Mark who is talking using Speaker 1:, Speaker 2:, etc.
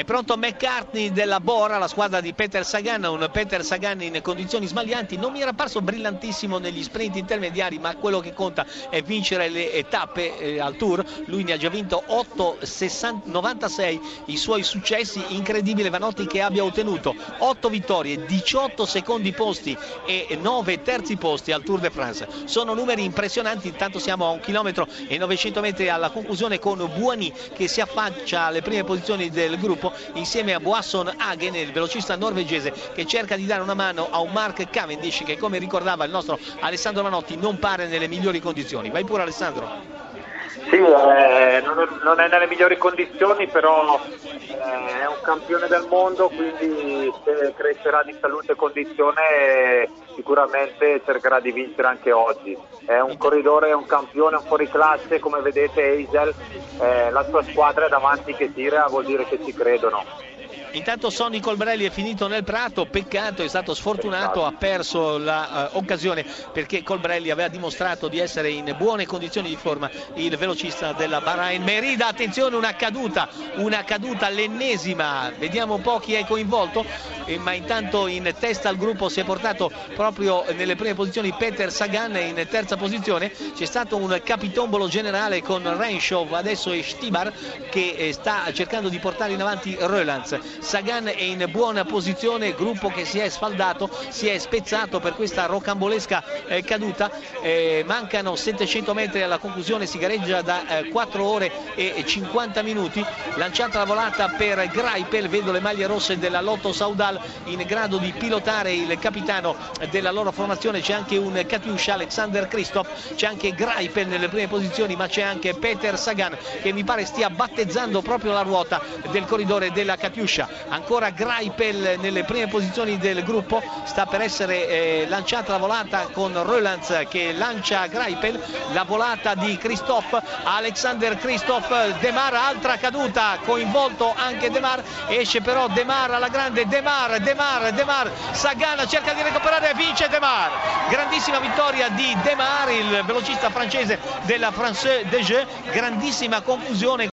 Speaker 1: È pronto McCartney della Bora, la squadra di Peter Sagan, un Peter Sagan in condizioni smaglianti, non mi era parso brillantissimo negli sprint intermediari, ma quello che conta è vincere le tappe eh, al Tour, lui ne ha già vinto 8, 60, 96 i suoi successi, incredibile Vanotti che abbia ottenuto 8 vittorie, 18 secondi posti e 9 terzi posti al Tour de France, sono numeri impressionanti, intanto siamo a un chilometro e 900 metri alla conclusione con Buoni che si affaccia alle prime posizioni del gruppo insieme a Boasson Hagen, il velocista norvegese che cerca di dare una mano a un Mark Cavendish che come ricordava il nostro Alessandro Manotti non pare nelle migliori condizioni. Vai pure Alessandro.
Speaker 2: Sì, eh, non, è, nelle migliori condizioni, però eh, è un campione del mondo, quindi se crescerà di salute e condizione sicuramente cercherà di vincere anche oggi. È un corridore, è un campione, un fuoriclasse, come vedete Eisel, eh, la sua squadra è davanti che tira, vuol dire che ci credono.
Speaker 1: Intanto Sonny Colbrelli è finito nel prato, peccato, è stato sfortunato, ha perso l'occasione uh, perché Colbrelli aveva dimostrato di essere in buone condizioni di forma il velocista della Bahrain. Merida, attenzione, una caduta, una caduta l'ennesima, vediamo un po' chi è coinvolto, eh, ma intanto in testa al gruppo si è portato proprio nelle prime posizioni Peter Sagan in terza posizione, c'è stato un capitombolo generale con Renshaw, adesso è Stibar che eh, sta cercando di portare in avanti Rölands. Sagan è in buona posizione, gruppo che si è sfaldato, si è spezzato per questa rocambolesca eh, caduta, eh, mancano 700 metri alla conclusione, si gareggia da eh, 4 ore e 50 minuti, lanciata la volata per Greipel, vedo le maglie rosse della Lotto Saudal in grado di pilotare il capitano della loro formazione, c'è anche un Katiusha Alexander Christoph, c'è anche Greipel nelle prime posizioni ma c'è anche Peter Sagan che mi pare stia battezzando proprio la ruota del corridore della Katiusha ancora Greipel nelle prime posizioni del gruppo sta per essere eh, lanciata la volata con Rolands che lancia Greipel. La volata di Christophe Alexander Christophe Demar altra caduta coinvolto anche Demar. Esce però Demar alla grande Demar Demar Demar Sagana cerca di recuperare e vince Demar. Grandissima vittoria di Demar il velocista francese della France des Jeux. Grandissima conclusione